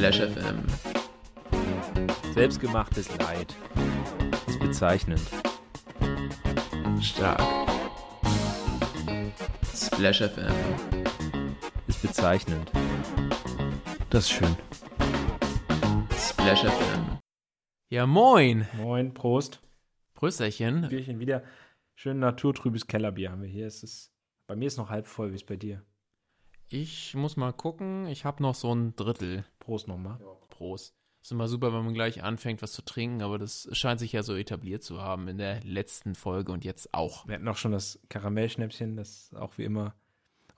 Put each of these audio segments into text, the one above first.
Splash FM. Selbstgemachtes Leid. Ist bezeichnend. Stark. Splash FM. Ist bezeichnend. Das ist schön. Splash FM. Ja, moin. Moin, Prost. Prösterchen. Bierchen wieder. Schön naturtrübes Kellerbier haben wir hier. Es ist, bei mir ist noch halb voll, wie es bei dir. Ich muss mal gucken. Ich habe noch so ein Drittel. Prost nochmal. Prost. Ist immer super, wenn man gleich anfängt, was zu trinken, aber das scheint sich ja so etabliert zu haben in der letzten Folge und jetzt auch. Wir hatten auch schon das Karamellschnäppchen, das auch wie immer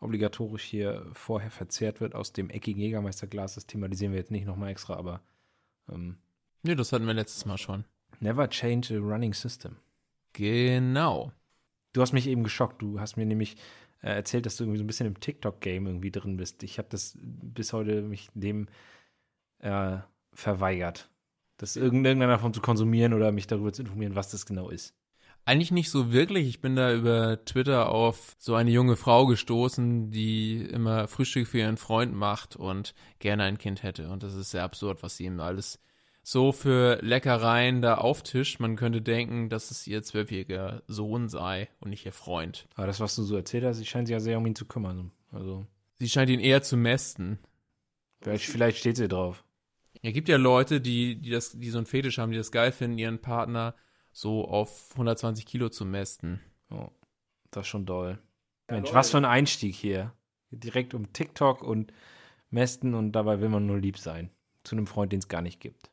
obligatorisch hier vorher verzehrt wird aus dem eckigen Jägermeisterglas. Das thematisieren wir jetzt nicht nochmal extra, aber ähm, Nee, das hatten wir letztes Mal schon. never change a running system. Genau. Du hast mich eben geschockt. Du hast mir nämlich äh, erzählt, dass du irgendwie so ein bisschen im TikTok-Game irgendwie drin bist. Ich habe das bis heute mich dem äh, verweigert, das in irgendeiner Form zu konsumieren oder mich darüber zu informieren, was das genau ist. Eigentlich nicht so wirklich. Ich bin da über Twitter auf so eine junge Frau gestoßen, die immer Frühstück für ihren Freund macht und gerne ein Kind hätte. Und das ist sehr absurd, was sie ihm alles so für Leckereien da auftischt. Man könnte denken, dass es ihr zwölfjähriger Sohn sei und nicht ihr Freund. Aber das, was du so erzählt hast, sie scheint sich ja sehr um ihn zu kümmern. Also, Sie scheint ihn eher zu mästen. vielleicht, vielleicht steht sie drauf. Es gibt ja Leute, die, die, das, die so einen Fetisch haben, die das geil finden, ihren Partner so auf 120 Kilo zu mästen. Oh, das ist schon doll. Mensch, was für ein Einstieg hier. Direkt um TikTok und Mästen und dabei will man nur lieb sein. Zu einem Freund, den es gar nicht gibt.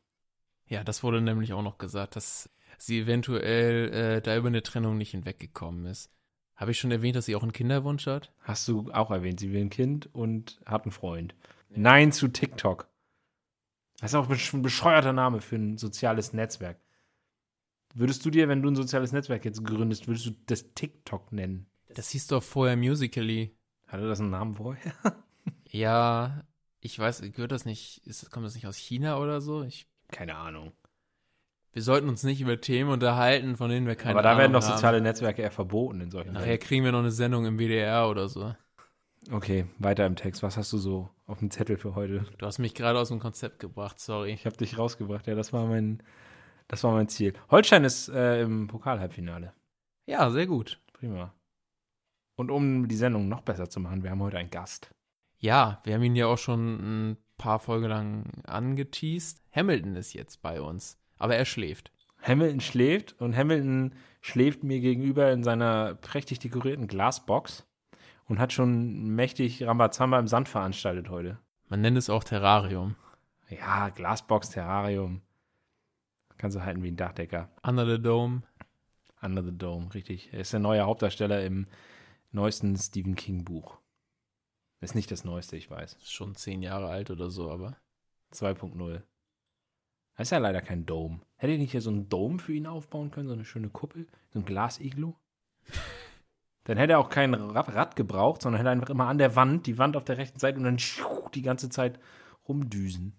Ja, das wurde nämlich auch noch gesagt, dass sie eventuell äh, da über eine Trennung nicht hinweggekommen ist. Habe ich schon erwähnt, dass sie auch einen Kinderwunsch hat? Hast du auch erwähnt, sie will ein Kind und hat einen Freund. Nein zu TikTok. Das ist auch ein bescheuerter Name für ein soziales Netzwerk. Würdest du dir, wenn du ein soziales Netzwerk jetzt gründest, würdest du das TikTok nennen? Das hieß doch vorher Musically. Hatte das einen Namen vorher? Ja, ich weiß, gehört das nicht, ist, kommt das nicht aus China oder so? Ich, Keine Ahnung. wir sollten uns nicht über Themen unterhalten, von denen wir keine Aber da Ahnung werden doch haben. soziale Netzwerke eher verboten in solchen Nachher Fällen. kriegen wir noch eine Sendung im WDR oder so. Okay, weiter im Text. Was hast du so auf dem Zettel für heute? Du hast mich gerade aus dem Konzept gebracht, sorry. Ich habe dich rausgebracht. Ja, das war mein, das war mein Ziel. Holstein ist äh, im Pokalhalbfinale. Ja, sehr gut. Prima. Und um die Sendung noch besser zu machen, wir haben heute einen Gast. Ja, wir haben ihn ja auch schon ein paar Folgen lang angeteased. Hamilton ist jetzt bei uns, aber er schläft. Hamilton schläft und Hamilton schläft mir gegenüber in seiner prächtig dekorierten Glasbox und hat schon mächtig Rambazamba im Sand veranstaltet heute. Man nennt es auch Terrarium. Ja, Glasbox, Terrarium. Kannst du halten wie ein Dachdecker. Under the Dome. Under the Dome, richtig. Er ist der neue Hauptdarsteller im neuesten Stephen King Buch. Ist nicht das neueste, ich weiß. Ist schon zehn Jahre alt oder so, aber 2.0. Das ist ja leider kein Dome. Hätte ich nicht hier so einen Dome für ihn aufbauen können, so eine schöne Kuppel, so ein Glasiglu? Dann hätte er auch kein Rad, Rad gebraucht, sondern hätte einfach immer an der Wand, die Wand auf der rechten Seite und dann die ganze Zeit rumdüsen.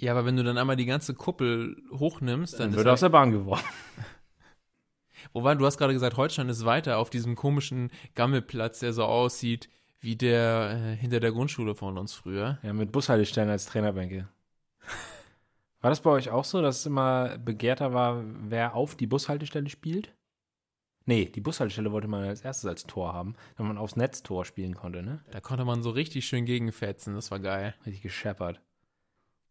ja, aber wenn du dann einmal die ganze Kuppel hochnimmst, dann, Dann wird er aus er, der Bahn geworfen. Wobei, du hast gerade gesagt, Holstein ist weiter auf diesem komischen Gammelplatz, der so aussieht wie der äh, hinter der Grundschule von uns früher. Ja, mit Bushaltestellen als Trainerbänke. War das bei euch auch so, dass es immer begehrter war, wer auf die Bushaltestelle spielt? Nee, die Bushaltestelle wollte man als erstes als Tor haben, wenn man aufs Netztor spielen konnte, ne? Da konnte man so richtig schön gegenfetzen, das war geil. Richtig gescheppert.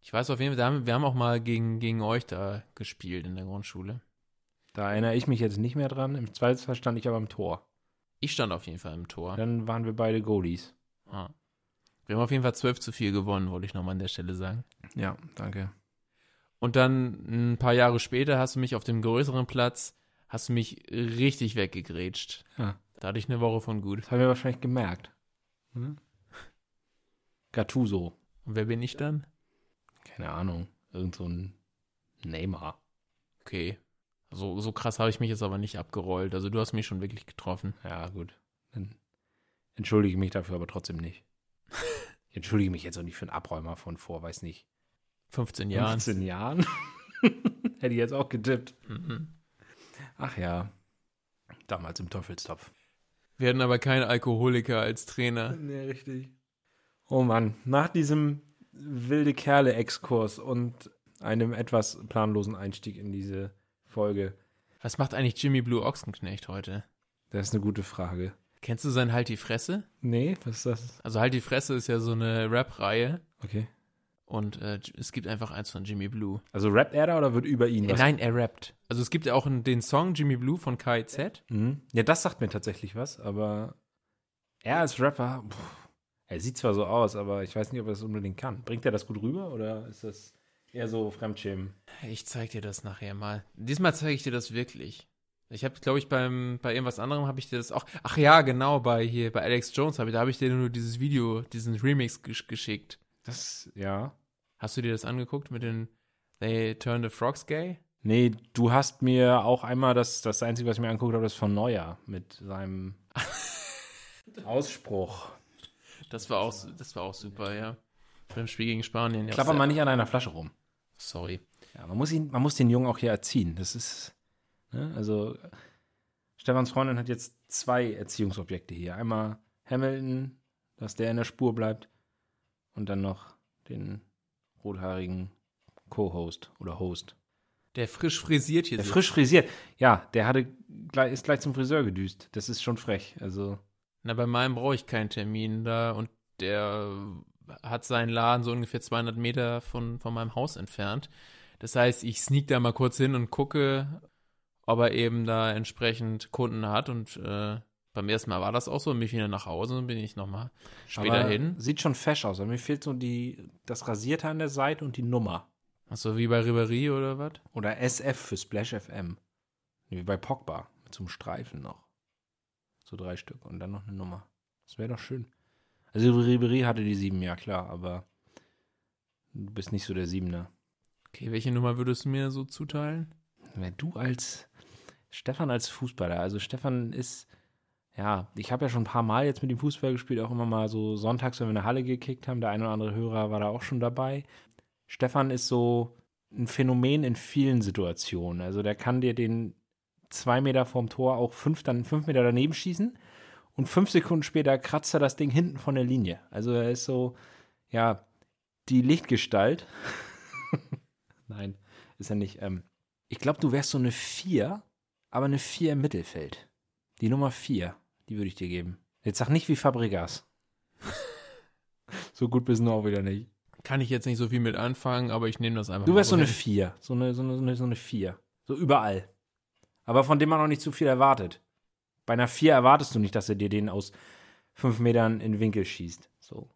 Ich weiß auf jeden Fall, wir haben auch mal gegen, gegen euch da gespielt in der Grundschule. Da erinnere ich mich jetzt nicht mehr dran. Im Zweifelsfall stand ich aber im Tor. Ich stand auf jeden Fall im Tor. Dann waren wir beide Goalies. Ah. Wir haben auf jeden Fall 12 zu 4 gewonnen, wollte ich nochmal an der Stelle sagen. Ja, danke. Und dann ein paar Jahre später hast du mich auf dem größeren Platz, hast du mich richtig weggegrätscht. Ja. Da hatte ich eine Woche von gut. Das haben wir wahrscheinlich gemerkt. Hm? Gattuso. Und wer bin ich dann? Keine Ahnung. Irgend so ein Neymar. Okay. So, so krass habe ich mich jetzt aber nicht abgerollt. Also du hast mich schon wirklich getroffen. Ja, gut. Dann entschuldige mich dafür aber trotzdem nicht. Ich entschuldige mich jetzt auch nicht für einen Abräumer von vor, weiß nicht, 15 Jahren. 15 Jahren. Hätte ich jetzt auch getippt. Mhm. Ach ja. Damals im Teufelstopf. Wir hatten aber keinen Alkoholiker als Trainer. Nee, richtig. Oh Mann, nach diesem wilde Kerle-Exkurs und einem etwas planlosen Einstieg in diese Folge. Was macht eigentlich Jimmy Blue Ochsenknecht heute? Das ist eine gute Frage. Kennst du sein Halt die Fresse? Nee, was ist das? Also Halt die Fresse ist ja so eine Rap-Reihe Okay. Und äh, es gibt einfach eins von Jimmy Blue. Also rappt er da oder wird über ihn was? Nein, er rappt. Also es gibt ja auch den Song Jimmy Blue von KIZ. Mhm. Ja, das sagt mir tatsächlich was, aber er als Rapper, pff, er sieht zwar so aus, aber ich weiß nicht, ob er das unbedingt kann. Bringt er das gut rüber oder ist das eher so Fremdschämen? Ich zeig dir das nachher mal. Diesmal zeige ich dir das wirklich. Ich habe, glaube ich, beim bei irgendwas anderem habe ich dir das auch. Ach ja, genau bei hier bei Alex Jones habe ich, da habe ich dir nur dieses Video, diesen Remix gesch geschickt. Das, ja. Hast du dir das angeguckt mit den They Turn the Frogs Gay? Nee, du hast mir auch einmal das, das Einzige, was ich mir angeguckt habe, das von Neuer mit seinem Ausspruch. Das war auch, das war auch super, ja. Beim Spiel gegen Spanien. Ja, Klapper mal nicht an einer Flasche rum. Sorry. Ja, man muss, ihn, man muss den Jungen auch hier erziehen. Das ist, ne, also Stefans Freundin hat jetzt zwei Erziehungsobjekte hier. Einmal Hamilton, dass der in der Spur bleibt und dann noch den rothaarigen Co-Host oder Host. Der frisch frisiert hier Der sitzt. frisch frisiert. Ja, der hatte, gleich- ist gleich zum Friseur gedüst. Das ist schon frech. Also, Na, bei meinem brauche ich keinen Termin da und der hat seinen Laden so ungefähr 200 Meter von, von meinem Haus entfernt. Das heißt, ich sneak da mal kurz hin und gucke, ob er eben da entsprechend Kunden hat und äh, beim ersten Mal war das auch so, bin ich wieder nach Hause und bin ich nochmal später aber hin. Sieht schon fesch aus. Aber mir fehlt so die, das Rasierte an der Seite und die Nummer. Achso, wie bei Ribéry oder was? Oder SF für Splash FM. Wie bei Pogba. Mit so einem Streifen noch. So drei Stück und dann noch eine Nummer. Das wäre doch schön. Also Ribéry hatte die sieben, ja klar, aber du bist nicht so der Siebener. Okay, welche Nummer würdest du mir so zuteilen? Wenn du als Stefan als Fußballer, also Stefan ist, ja, ich habe ja schon ein paar Mal jetzt mit dem Fußball gespielt, auch immer mal so sonntags, wenn wir in der Halle gekickt haben, der ein oder andere Hörer war da auch schon dabei. Stefan ist so ein Phänomen in vielen Situationen. Also der kann dir den zwei Meter vorm Tor auch fünf, dann fünf Meter daneben schießen und fünf Sekunden später kratzt er das Ding hinten von der Linie. Also er ist so, ja, die Lichtgestalt. Nein, ist er nicht. Ähm, ich glaube, du wärst so eine 4, aber eine 4 im Mittelfeld. Die Nummer 4, die würde ich dir geben. Jetzt sag nicht wie Fabregas. so gut bist du auch wieder nicht. Kann ich jetzt nicht so viel mit anfangen, aber ich nehme das einfach Du wärst so eine. 4. So eine, so, eine, so, eine, so eine 4. So überall. Aber von dem man auch nicht zu viel erwartet. Bei einer 4 erwartest du nicht, dass er dir den aus 5 Metern in den Winkel schießt. So.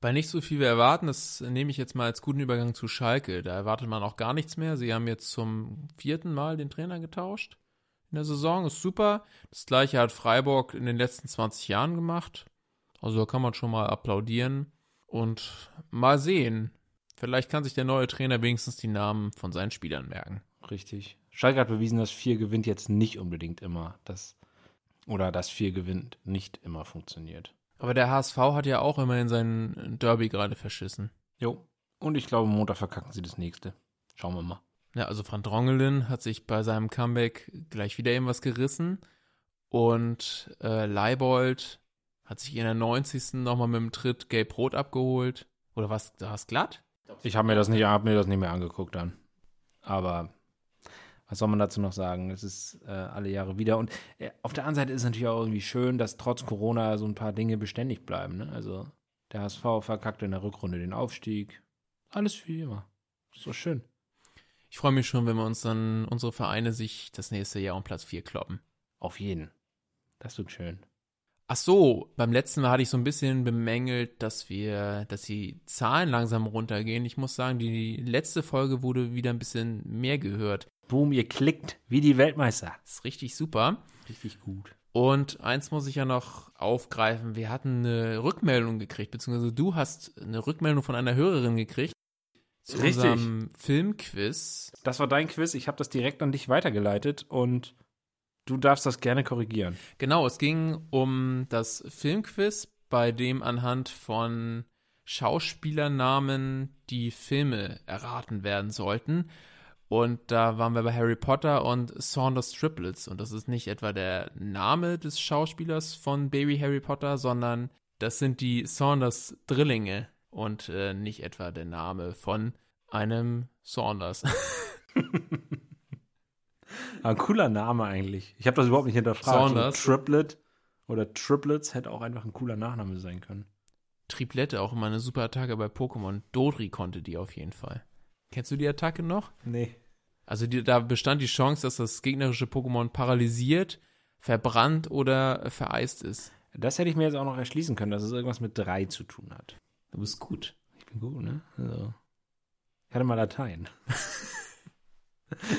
Bei nicht so viel wir erwarten, das nehme ich jetzt mal als guten Übergang zu Schalke. Da erwartet man auch gar nichts mehr. Sie haben jetzt zum vierten Mal den Trainer getauscht in der Saison. Ist super. Das gleiche hat Freiburg in den letzten 20 Jahren gemacht. Also da kann man schon mal applaudieren und mal sehen. Vielleicht kann sich der neue Trainer wenigstens die Namen von seinen Spielern merken. Richtig. Schalke hat bewiesen, dass 4 gewinnt jetzt nicht unbedingt immer. Das, oder dass 4 gewinnt nicht immer funktioniert. Aber der HSV hat ja auch immerhin seinen Derby gerade verschissen. Jo. Und ich glaube, Montag verkacken sie das nächste. Schauen wir mal. Ja, also Frank Drongelin hat sich bei seinem Comeback gleich wieder irgendwas gerissen. Und äh, Leibold hat sich in der 90. nochmal mit dem Tritt Gelb Rot abgeholt. Oder was, da war's glatt? Ich habe mir das nicht, hab mir das nicht mehr angeguckt dann. Aber was soll man dazu noch sagen? Es ist äh, alle Jahre wieder. Und äh, auf der anderen Seite ist es natürlich auch irgendwie schön, dass trotz Corona so ein paar Dinge beständig bleiben. Ne? Also der HSV verkackt in der Rückrunde den Aufstieg. Alles wie immer. So schön. Ich freue mich schon, wenn wir uns dann, unsere Vereine sich das nächste Jahr um Platz 4 kloppen. Auf jeden. Das wird schön. Ach so, beim letzten Mal hatte ich so ein bisschen bemängelt, dass wir, dass die Zahlen langsam runtergehen. Ich muss sagen, die letzte Folge wurde wieder ein bisschen mehr gehört. Boom, ihr klickt wie die Weltmeister. Das ist richtig super. Richtig gut. Und eins muss ich ja noch aufgreifen. Wir hatten eine Rückmeldung gekriegt, beziehungsweise du hast eine Rückmeldung von einer Hörerin gekriegt zu Richtig. unserem Filmquiz. Das war dein Quiz. Ich habe das direkt an dich weitergeleitet und du darfst das gerne korrigieren. Genau, es ging um das Filmquiz, bei dem anhand von Schauspielernamen die Filme erraten werden sollten. Und da waren wir bei Harry Potter und Saunders Triplets. Und das ist nicht etwa der Name des Schauspielers von Baby Harry Potter, sondern das sind die Saunders Drillinge. Und äh, nicht etwa der Name von einem Saunders. Aber cooler Name eigentlich. Ich habe das überhaupt nicht hinterfragt. Saunders. So Triplet oder Triplets hätte auch einfach ein cooler Nachname sein können. Triplette, auch immer eine super Attacke bei Pokémon. Dodri konnte die auf jeden Fall. Kennst du die Attacke noch? Nee. Also die, da bestand die Chance, dass das gegnerische Pokémon paralysiert, verbrannt oder vereist ist. Das hätte ich mir jetzt auch noch erschließen können, dass es irgendwas mit drei zu tun hat. Du bist gut. Ich bin gut, ne? Also. Ich hatte mal Latein.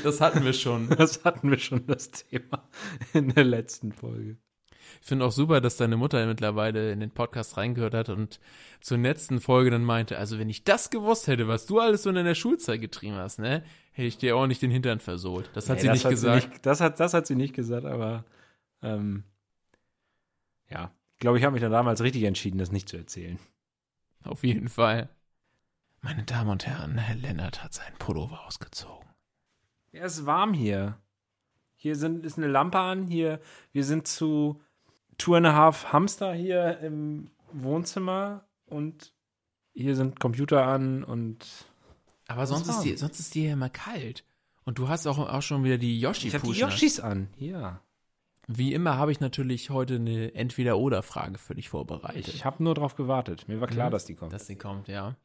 Das hatten wir schon. Das hatten wir schon das Thema in der letzten Folge. Ich finde auch super, dass deine Mutter mittlerweile in den Podcast reingehört hat und zur letzten Folge dann meinte, also wenn ich das gewusst hätte, was du alles so in der Schulzeit getrieben hast, ne, hätte ich dir auch nicht den Hintern versohlt. Das hat Nee, sie das nicht gesagt. nicht, das, hat, das hat sie nicht gesagt, aber ähm, ja, ich glaube, ich habe mich dann damals richtig entschieden, das nicht zu erzählen. Auf jeden Fall. Meine Damen und Herren, Herr Lennart hat seinen Pullover ausgezogen. Ja, es ist warm hier. Hier sind, ist eine Lampe an. Hier, wir sind zu Two and a Half Hamster hier im Wohnzimmer und hier sind Computer an und Aber sonst ist, die, sonst ist die ja immer kalt. Und du hast auch, auch schon wieder die yoshi ich habe die Yoshis an. Ja. Wie immer habe ich natürlich heute eine Entweder-Oder-Frage für dich vorbereitet. Ich habe nur drauf gewartet. Mir war klar, Mhm. dass die kommt. dass sie kommt, ja.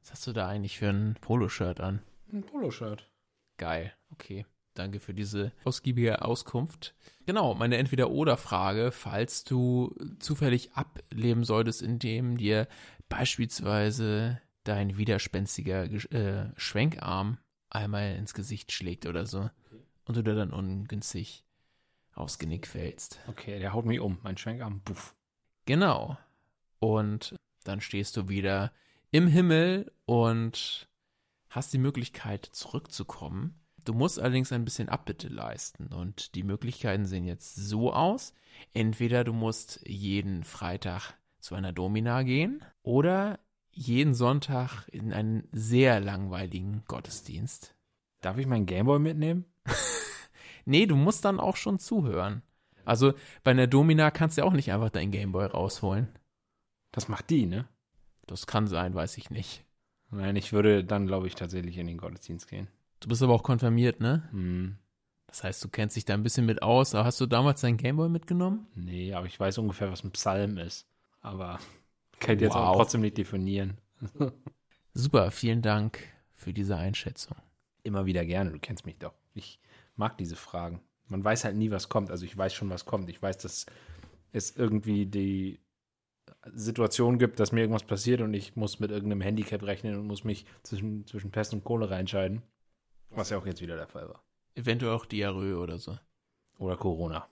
Was hast du da eigentlich für ein Poloshirt an? ein Poloshirt. Geil, okay. Danke für diese ausgiebige Auskunft. Genau, meine Entweder-Oder-Frage, falls du zufällig ableben solltest, indem dir beispielsweise dein widerspenstiger äh, Schwenkarm einmal ins Gesicht schlägt oder so und du da dann ungünstig aufs Genick fällst. Okay, der haut mich um. Mein Schwenkarm, puff. Genau. Und dann stehst du wieder im Himmel und hast die Möglichkeit zurückzukommen. Du musst allerdings ein bisschen Abbitte leisten und die Möglichkeiten sehen jetzt so aus. Entweder du musst jeden Freitag zu einer Domina gehen oder jeden Sonntag in einen sehr langweiligen Gottesdienst. Darf ich meinen Gameboy mitnehmen? Nee, du musst dann auch schon zuhören. Also bei einer Domina kannst du ja auch nicht einfach deinen Gameboy rausholen. Das macht die, ne? Das kann sein, weiß ich nicht. Nein, ich würde dann, glaube ich, tatsächlich in den Gottesdienst gehen. Du bist aber auch konfirmiert, ne? Hm. Das heißt, du kennst dich da ein bisschen mit aus. Aber hast du damals deinen Gameboy mitgenommen? Nee, aber ich weiß ungefähr, was ein Psalm ist. Aber kann ich jetzt Wow. auch trotzdem nicht definieren. Super, vielen Dank für diese Einschätzung. Immer wieder gerne, du kennst mich doch. Ich mag diese Fragen. Man weiß halt nie, was kommt. Also ich weiß schon, was kommt. Ich weiß, dass es irgendwie die Situation gibt, dass mir irgendwas passiert und ich muss mit irgendeinem Handicap rechnen und muss mich zwischen, zwischen Pest und Cholera entscheiden. Was ja auch jetzt wieder der Fall war. Eventuell auch Diarrhoe oder so. Oder Corona.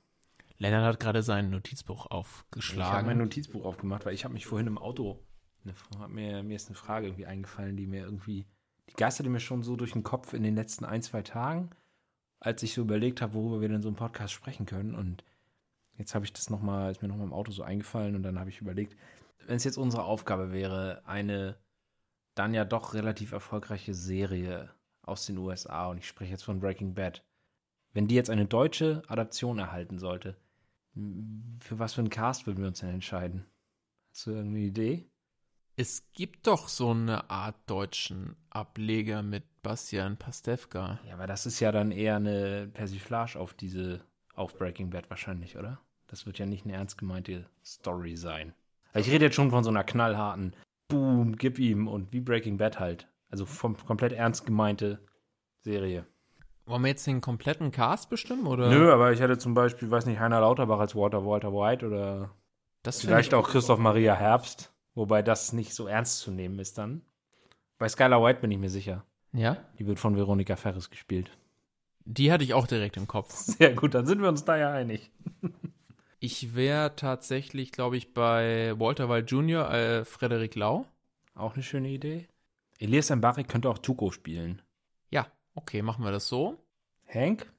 Lennart hat gerade sein Notizbuch Ich habe mein aufgeschlagen. Notizbuch aufgemacht, weil ich habe mich vorhin im Auto, eine, mir, mir ist eine Frage irgendwie eingefallen, die mir irgendwie, die geisterte mir schon so durch den Kopf in den letzten ein, zwei Tagen, als ich so überlegt habe, worüber wir denn so im Podcast sprechen können. Und jetzt habe ich das nochmal, ist mir nochmal im Auto so eingefallen und dann habe ich überlegt, wenn es jetzt unsere Aufgabe wäre, eine dann ja doch relativ erfolgreiche Serie aus den USA, und ich spreche jetzt von Breaking Bad, wenn die jetzt eine deutsche Adaption erhalten sollte, für was für einen Cast würden wir uns denn entscheiden? Hast du irgendeine Idee? es gibt doch so eine Art deutschen Ableger mit Bastian Pastewka. Ja, aber das ist ja dann eher eine Persiflage auf diese, auf Breaking Bad wahrscheinlich, oder? Das wird ja nicht eine ernst gemeinte Story sein. Also ich rede jetzt schon von so einer knallharten Boom, gib ihm und wie Breaking Bad halt. Also vom komplett ernst gemeinte Serie. Wollen wir jetzt den kompletten Cast bestimmen? Oder? Nö, aber ich hätte zum Beispiel, weiß nicht, Heiner Lauterbach als Walter Walter White oder das vielleicht ich, auch Christoph Maria Herbst, wobei das nicht so ernst zu nehmen ist dann. Bei Skylar White bin ich mir sicher. Ja, Die wird von Veronika Ferris gespielt. die hatte ich auch direkt im Kopf. Sehr gut, dann sind wir uns da ja einig. Ich wäre tatsächlich, glaube ich, bei Walter White Jr., äh, Frederik Lau. Auch eine schöne Idee. Elias Mbari könnte auch Tuko spielen. Ja, okay, machen wir das so. Hank?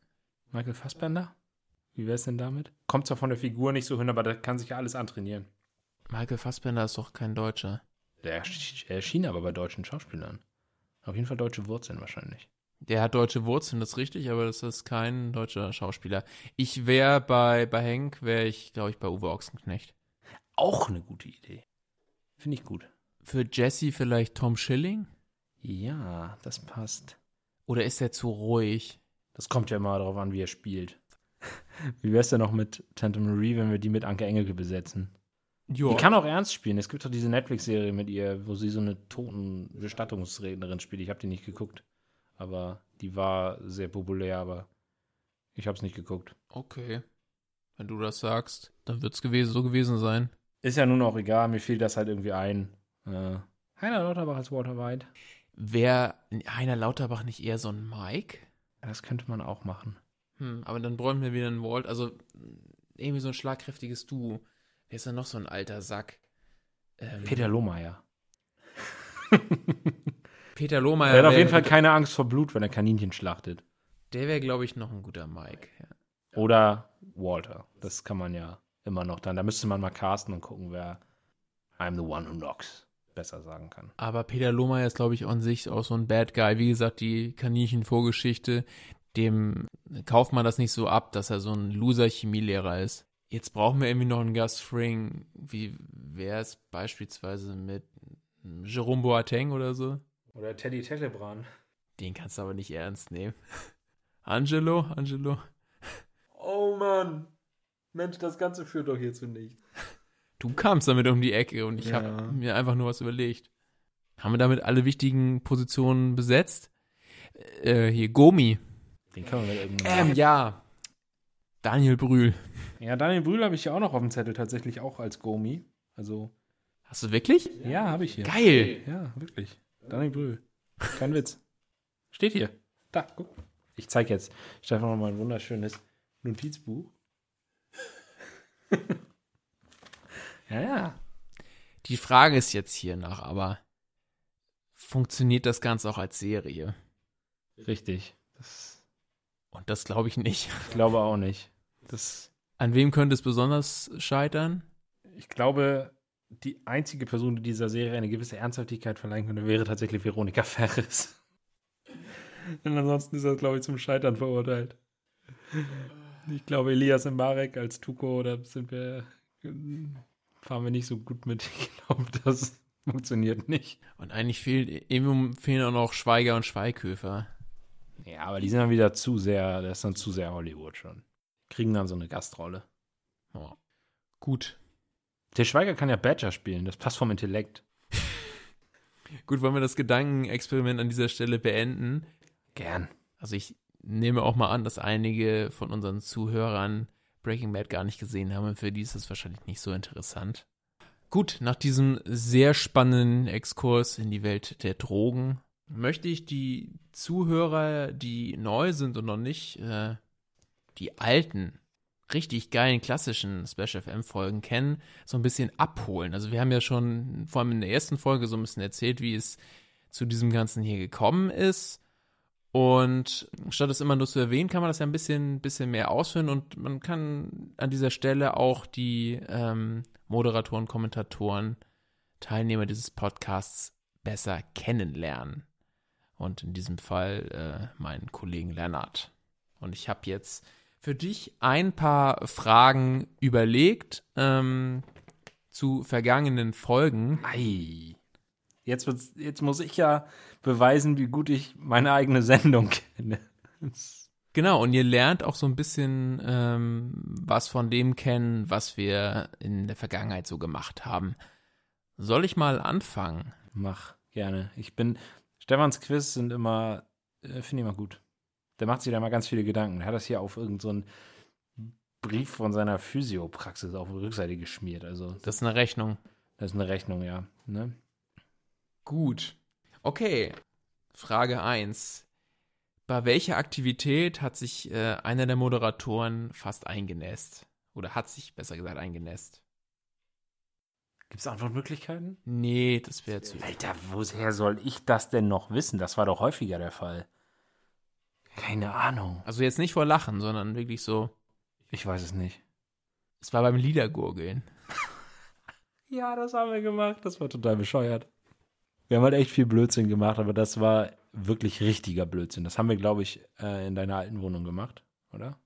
Michael Fassbender? Wie wär's denn damit? Kommt zwar von der Figur nicht so hin, aber da kann sich ja alles antrainieren. Michael Fassbender ist doch kein Deutscher. Der ersch- erschien aber bei deutschen Schauspielern. Auf jeden Fall deutsche Wurzeln wahrscheinlich. Der hat deutsche Wurzeln, das ist richtig, aber das ist kein deutscher Schauspieler. Ich wäre bei, bei Henk, wäre ich, glaube ich, bei Uwe Ochsenknecht. Auch eine gute Idee. Finde ich gut. Für Jesse vielleicht Tom Schilling? Ja, das passt. Oder ist er zu ruhig? Das kommt ja immer darauf an, wie er spielt. Wie wär's denn noch mit Tante Marie, wenn wir die mit Anke Engelke besetzen? Ja. Die kann auch ernst spielen. Es gibt doch diese Netflix-Serie mit ihr, wo sie so eine Totenbestattungsrednerin spielt. Ich habe die nicht geguckt. Aber die war sehr populär, aber ich habe es nicht geguckt. Okay. Wenn du das sagst, dann wird's gewesen, so gewesen sein. Ist ja nun auch egal, mir fiel das halt irgendwie ein. Äh, Heiner Lauterbach als Walter White. Wäre Heiner Lauterbach nicht eher so ein Mike? Das könnte man auch machen. Hm, aber dann bräuchten wir wieder einen Walt, also irgendwie so ein schlagkräftiges Duo. Wer ist denn noch so ein alter Sack? Ähm, Peter Lohmeier. Peter Lohmeier. Er hat auf jeden Fall keine Angst vor Blut, wenn er Kaninchen schlachtet. Der wäre, glaube ich, noch ein guter Mike. Ja. Oder Walter. Das kann man ja immer noch dann. Da müsste man mal casten und gucken, wer I'm the one who knocks besser sagen kann. Aber Peter Lohmeier ist, glaube ich, an sich auch so ein Bad Guy. Wie gesagt, die Kaninchen-Vorgeschichte, dem kauft man das nicht so ab, dass er so ein Loser-Chemielehrer ist. Jetzt brauchen wir irgendwie noch einen Gast Fring. Wie wäre es beispielsweise mit Jerome Boateng oder so? Oder Teddy Tettebran. Den kannst du aber nicht ernst nehmen. Angelo? Angelo? Oh Mann. Mensch, das Ganze führt doch hierzu nicht. Du kamst damit um die Ecke und ich Ja. habe mir einfach nur was überlegt. Haben wir damit alle wichtigen Positionen besetzt? Äh, hier, Gomi. Den kann man mit irgendeinem. Ähm, ja. Daniel Brühl. ja, Daniel Brühl habe ich ja auch noch auf dem Zettel tatsächlich auch als Gomi. Also, Hast du wirklich? ja, habe ich hier. Geil. Ja, wirklich. Daniel Brühl. Kein Witz. Steht hier. Da, guck. Ich zeige jetzt Stefan noch mal ein wunderschönes Notizbuch. ja, ja. Die Frage ist jetzt hier nach, aber funktioniert das Ganze auch als Serie? Richtig. Das, Und das glaube ich nicht. ich glaube auch nicht. Das, An wem könnte es besonders scheitern? ich glaube, die einzige Person, die dieser Serie eine gewisse Ernsthaftigkeit verleihen könnte, wäre tatsächlich Veronika Ferris. Und ansonsten ist das, glaube ich, zum Scheitern verurteilt. Ich glaube, Elias Mbarek als Tuko, da sind wir, fahren wir nicht so gut mit. Ich glaube, das funktioniert nicht. Und eigentlich fehlt, eben fehlen auch noch Schweiger und Schweighöfer. Ja, aber die sind dann wieder zu sehr, das ist dann zu sehr Hollywood schon. Kriegen dann so eine Gastrolle. Oh. Gut. Der Schweiger kann ja Badger spielen, das passt vom Intellekt. Gut, wollen wir das Gedankenexperiment an dieser Stelle beenden? Gern. Also ich nehme auch mal an, dass einige von unseren Zuhörern Breaking Bad gar nicht gesehen haben und für die ist es wahrscheinlich nicht so interessant. Gut, nach diesem sehr spannenden Exkurs in die Welt der Drogen möchte ich die Zuhörer, die neu sind und noch nicht äh, die alten, richtig geilen klassischen Special FM Folgen kennen, so ein bisschen abholen. Also wir haben ja schon vor allem in der ersten Folge so ein bisschen erzählt, wie es zu diesem Ganzen hier gekommen ist. Und statt es immer nur zu erwähnen, kann man das ja ein bisschen, bisschen mehr ausführen und man kann an dieser Stelle auch die ähm, Moderatoren, Kommentatoren, Teilnehmer dieses Podcasts besser kennenlernen. Und in diesem Fall äh, meinen Kollegen Lennart. Und ich habe jetzt für dich ein paar Fragen überlegt ähm, zu vergangenen Folgen. Ei. Jetzt, jetzt muss ich ja beweisen, wie gut ich meine eigene Sendung kenne. Genau, und ihr lernt auch so ein bisschen ähm, was von dem kennen, was wir in der Vergangenheit so gemacht haben. Soll ich mal anfangen? Mach gerne. Ich bin. Stefans Quiz sind immer. Äh, Finde ich immer gut. Der macht sich da mal ganz viele Gedanken. Er hat das hier auf irgendeinen so Brief von seiner Physiopraxis auf die Rückseite geschmiert. Also, Das ist eine Rechnung. das ist eine Rechnung, ja. Ne? Gut. Okay. Frage 1. Bei welcher Aktivität hat sich äh, einer der Moderatoren fast eingenässt? Oder hat sich besser gesagt eingenässt? Gibt es Antwortmöglichkeiten? Nee, das wäre zu. Alter, woher soll ich das denn noch wissen? Das war doch häufiger der Fall. Keine Ahnung. Also jetzt nicht vor Lachen, sondern wirklich so. Ich weiß es nicht. Es war beim Liedergurgeln. Ja, das haben wir gemacht. Das war total bescheuert. Wir haben halt echt viel Blödsinn gemacht, aber das war wirklich richtiger Blödsinn. Das haben wir, glaube ich, äh, in deiner alten Wohnung gemacht, oder?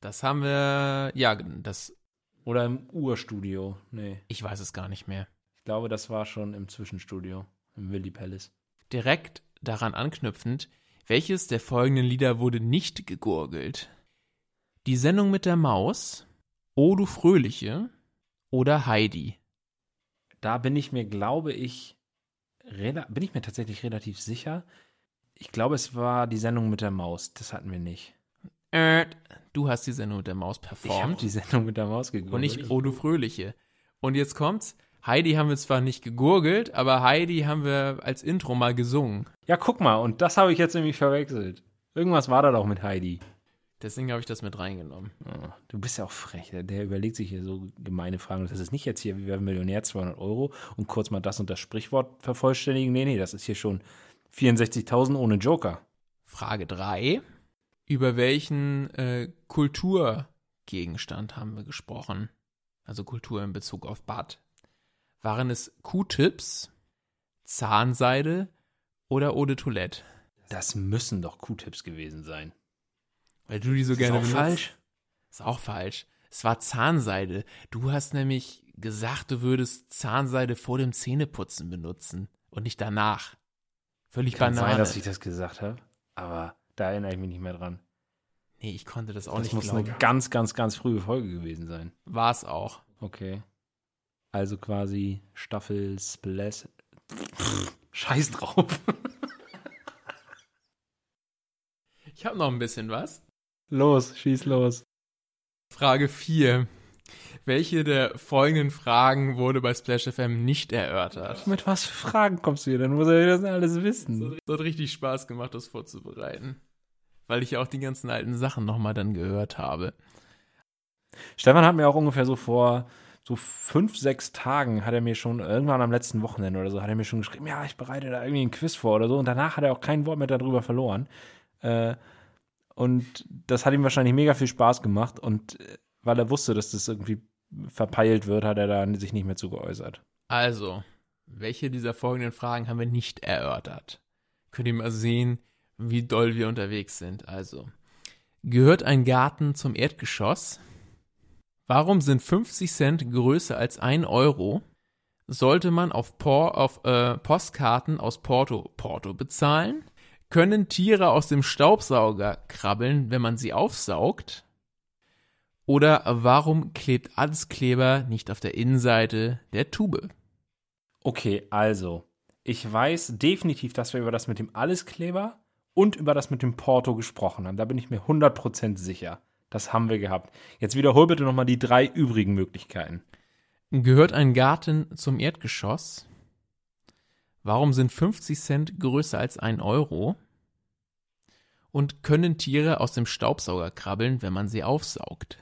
Das haben wir. Ja, das. Oder im Urstudio. Nee. Ich weiß es gar nicht mehr. Ich glaube, das war schon im Zwischenstudio, im Willy Palace. Direkt daran anknüpfend, welches der folgenden Lieder wurde nicht gegurgelt? Die Sendung mit der Maus, O du Fröhliche oder Heidi? Da bin ich mir, glaube ich, bin ich mir tatsächlich relativ sicher. Ich glaube, es war die Sendung mit der Maus. Das hatten wir nicht. Äh, du hast die Sendung mit der Maus Ich habe performt die Sendung mit der Maus gegoogelt. und nicht O du Fröhliche. Und jetzt kommt's. Heidi haben wir zwar nicht gegurgelt, aber Heidi haben wir als Intro mal gesungen. Ja, guck mal, und das habe ich jetzt nämlich verwechselt. Irgendwas war da doch mit Heidi. Deswegen habe ich das mit reingenommen. Oh, du bist ja auch frech. Der, überlegt sich hier so gemeine Fragen. Das ist nicht jetzt hier, wir werden Millionär 200 Euro und kurz mal das und das Sprichwort vervollständigen. Nee, nee, das ist hier schon 64.000 ohne Joker. Frage 3. Über welchen äh, Kulturgegenstand haben wir gesprochen? Also Kultur in Bezug auf Bad. Waren es Q-Tips, Zahnseide oder Eau de Toilette? Das müssen doch Q-Tips gewesen sein. Weil du die so Ist gerne auch benutzt. falsch. Ist auch falsch. Es war Zahnseide. Du hast nämlich gesagt, du würdest Zahnseide vor dem Zähneputzen benutzen und nicht danach. Völlig Kann Banane. sein, dass ich das gesagt habe, aber da erinnere ich mich nicht mehr dran. nee, ich konnte das auch das nicht muss glauben. eine ganz, ganz, ganz frühe Folge gewesen sein. War es auch. Okay. Also quasi Staffel Splash. Scheiß drauf. Ich habe noch ein bisschen was. Los, schieß los. Frage 4. Welche der folgenden Fragen wurde bei Splash FM nicht erörtert? Mit was für Fragen kommst du hier? Dann muss er das alles wissen. Es hat richtig Spaß gemacht, das vorzubereiten. Weil ich ja auch die ganzen alten Sachen nochmal dann gehört habe. Stefan hat mir auch ungefähr so vor so fünf, sechs Tagen hat er mir schon, irgendwann am letzten Wochenende oder so, hat er mir schon geschrieben, ja, ich bereite da irgendwie ein Quiz vor oder so. Und danach hat er auch kein Wort mehr darüber verloren. Äh, und das hat ihm wahrscheinlich mega viel Spaß gemacht. Und äh, weil er wusste, dass das irgendwie verpeilt wird, hat er da sich nicht mehr zu geäußert. Also, welche dieser folgenden Fragen haben wir nicht erörtert? Könnt ihr mal sehen, wie doll wir unterwegs sind. Also, gehört ein Garten zum Erdgeschoss? Warum sind 50 Cent größer als 1 Euro? Sollte man auf, Por auf äh, Postkarten aus Porto Porto bezahlen? Können Tiere aus dem Staubsauger krabbeln, wenn man sie aufsaugt? Oder warum klebt alles Kleber nicht auf der Innenseite der Tube? Okay, also, ich weiß definitiv, dass wir über das mit dem Alleskleber und über das mit dem Porto gesprochen haben. Da bin ich mir 100% sicher. Das haben wir gehabt. Jetzt wiederhol bitte nochmal die drei übrigen Möglichkeiten. Gehört ein Garten zum Erdgeschoss? Warum sind 50 Cent größer als 1 Euro? Und können Tiere aus dem Staubsauger krabbeln, wenn man sie aufsaugt?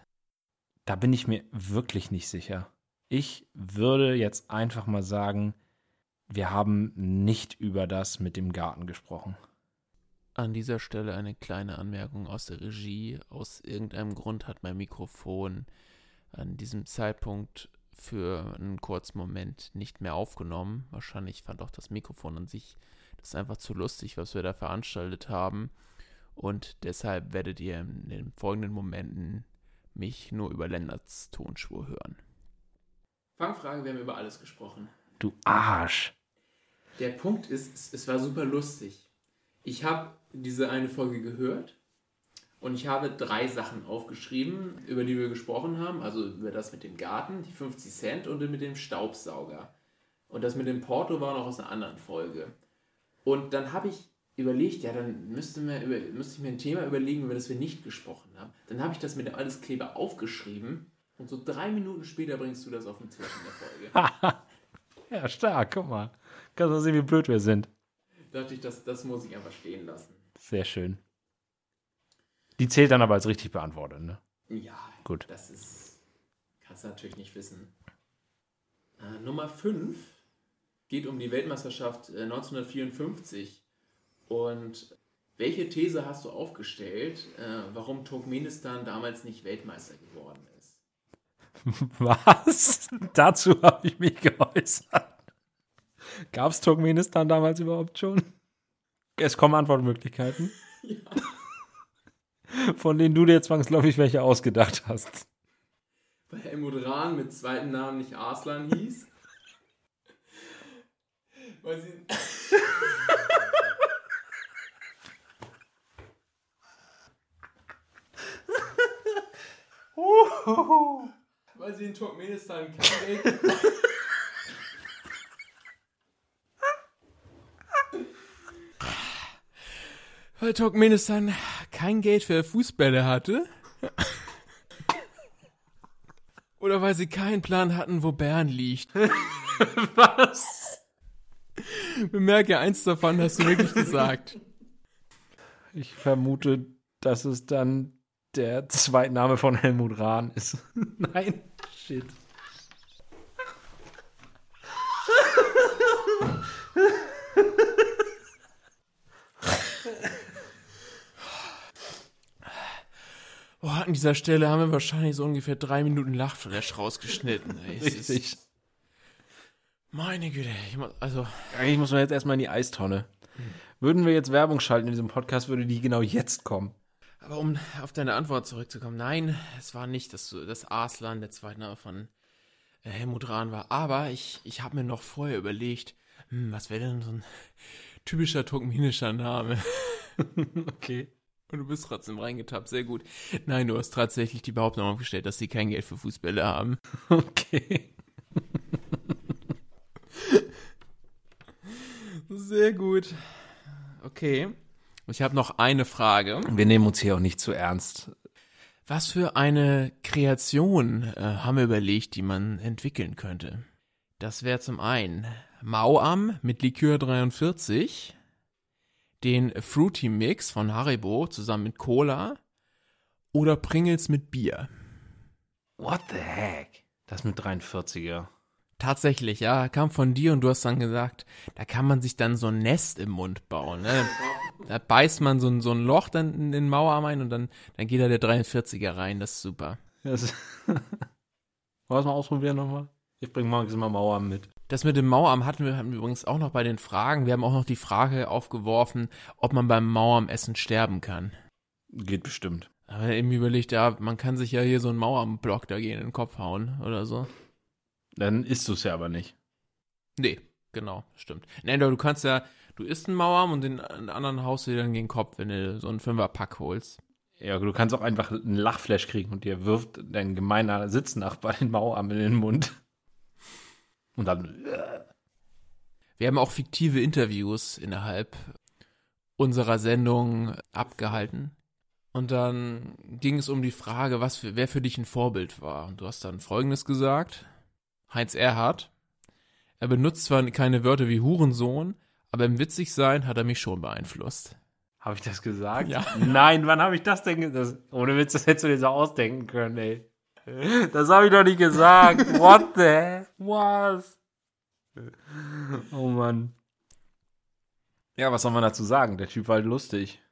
Da bin ich mir wirklich nicht sicher. Ich würde jetzt einfach mal sagen, wir haben nicht über das mit dem Garten gesprochen. An dieser Stelle eine kleine Anmerkung aus der Regie. Aus irgendeinem Grund hat mein Mikrofon an diesem Zeitpunkt für einen kurzen Moment nicht mehr aufgenommen. Wahrscheinlich fand auch das Mikrofon an sich das einfach zu lustig, was wir da veranstaltet haben. Und deshalb werdet ihr in den folgenden Momenten mich nur über Lennarts Tonspur hören. Fangfrage, wir haben über alles gesprochen. Du Arsch. Der Punkt ist, es, es war super lustig. Ich habe diese eine Folge gehört und ich habe drei Sachen aufgeschrieben, über die wir gesprochen haben. Also über das mit dem Garten, die 50 Cent und mit dem Staubsauger. Und das mit dem Porto war noch aus einer anderen Folge. Und dann habe ich überlegt, ja, dann müsste, mir über, müsste ich mir ein Thema überlegen, über das wir nicht gesprochen haben. Dann habe ich das mit dem Alleskleber aufgeschrieben und so drei Minuten später bringst du das auf den Tisch in der Folge. Ja, stark, guck mal. Kannst du sehen, wie blöd wir sind. Dachte ich, das, das muss ich einfach stehen lassen. Sehr schön. Die zählt dann aber als richtig beantwortet, ne? Ja, Gut. Das ist. Kannst du natürlich nicht wissen. Äh, Nummer 5 geht um die Weltmeisterschaft äh, 1954. Und welche These hast du aufgestellt, äh, warum Turkmenistan damals nicht Weltmeister geworden ist? Was? Dazu habe ich mich geäußert. Gab es Turkmenistan damals überhaupt schon? Es kommen Antwortmöglichkeiten. Von denen du dir zwangsläufig welche ausgedacht hast. Weil Helmut Rahn mit zweiten Namen nicht Arslan hieß. Weil sie. Weil sie in Turkmenistan kein Weil Turkmenistan kein Geld für Fußbälle hatte. Oder weil sie keinen Plan hatten, wo Bern liegt. Was? Bemerke, eins davon hast du wirklich gesagt. Ich vermute, dass es dann der Zweitname von Helmut Rahn ist. Nein, shit. Dieser Stelle haben wir wahrscheinlich so ungefähr drei Minuten Lachflash rausgeschnitten. Ey, es ist- Richtig. Meine Güte, ich muss, also Eigentlich muss man jetzt erstmal in die Eistonne. Würden wir jetzt Werbung schalten in diesem Podcast, würde die genau jetzt kommen. Aber um auf deine Antwort zurückzukommen, nein, es war nicht das, das Arslan, der Zweitname von äh, Helmut Rahn war. Aber ich, ich habe mir noch vorher überlegt, hm, was wäre denn so ein typischer turkmenischer Name? Okay. Und du bist trotzdem reingetappt, sehr gut. Nein, du hast tatsächlich die Behauptung aufgestellt, dass sie kein Geld für Fußbälle haben. Okay. Sehr gut. Okay. Ich habe noch eine Frage. Wir nehmen uns hier auch nicht zu ernst. Was für eine Kreation äh, haben wir überlegt, die man entwickeln könnte? Das wäre zum einen Mauam mit Likör 43, den Fruity Mix von Haribo zusammen mit Cola oder Pringles mit Bier. What the heck? Das mit 43er. Tatsächlich, ja, kam von dir und du hast dann gesagt, da kann man sich dann so ein Nest im Mund bauen. Ne? Da beißt man so ein, so ein Loch dann in den Mauerarm ein und dann, dann geht da der 43er rein, das ist super. Das Wollen wir es mal ausprobieren nochmal? Ich bringe morgens immer Mauer mit. Das mit dem Mauerarm hatten wir, hatten wir übrigens auch noch bei den Fragen. Wir haben auch noch die Frage aufgeworfen, ob man beim Mauerarmessen sterben kann. Geht bestimmt. Aber eben überlegt, ja, man kann sich ja hier so einen Mauerarmblock da gegen den Kopf hauen oder so. Dann isst du es ja aber nicht. Nee, genau, stimmt. Nee, du kannst ja, du isst einen Mauerarm und den, den anderen haust du dir dann gegen den Kopf, wenn du so einen Fünferpack holst. Ja, du kannst auch einfach einen Lachflash kriegen und dir wirft dein gemeiner Sitznachbar den Mauerarm in den Mund. Und dann. äh, Wir haben auch fiktive Interviews innerhalb unserer Sendung abgehalten. Und dann ging es um die Frage, was für, wer für dich ein Vorbild war. Und du hast dann Folgendes gesagt. Heinz Erhardt. Er benutzt zwar keine Wörter wie Hurensohn, aber im Witzigsein hat er mich schon beeinflusst. Habe ich das gesagt? Ja. Nein, wann habe ich das denn gesagt? Ohne Witz, das hättest du dir so ausdenken können, ey. Das habe ich doch nicht gesagt. What the? Was? Oh Mann. Ja, was soll man dazu sagen? Der Typ war halt lustig.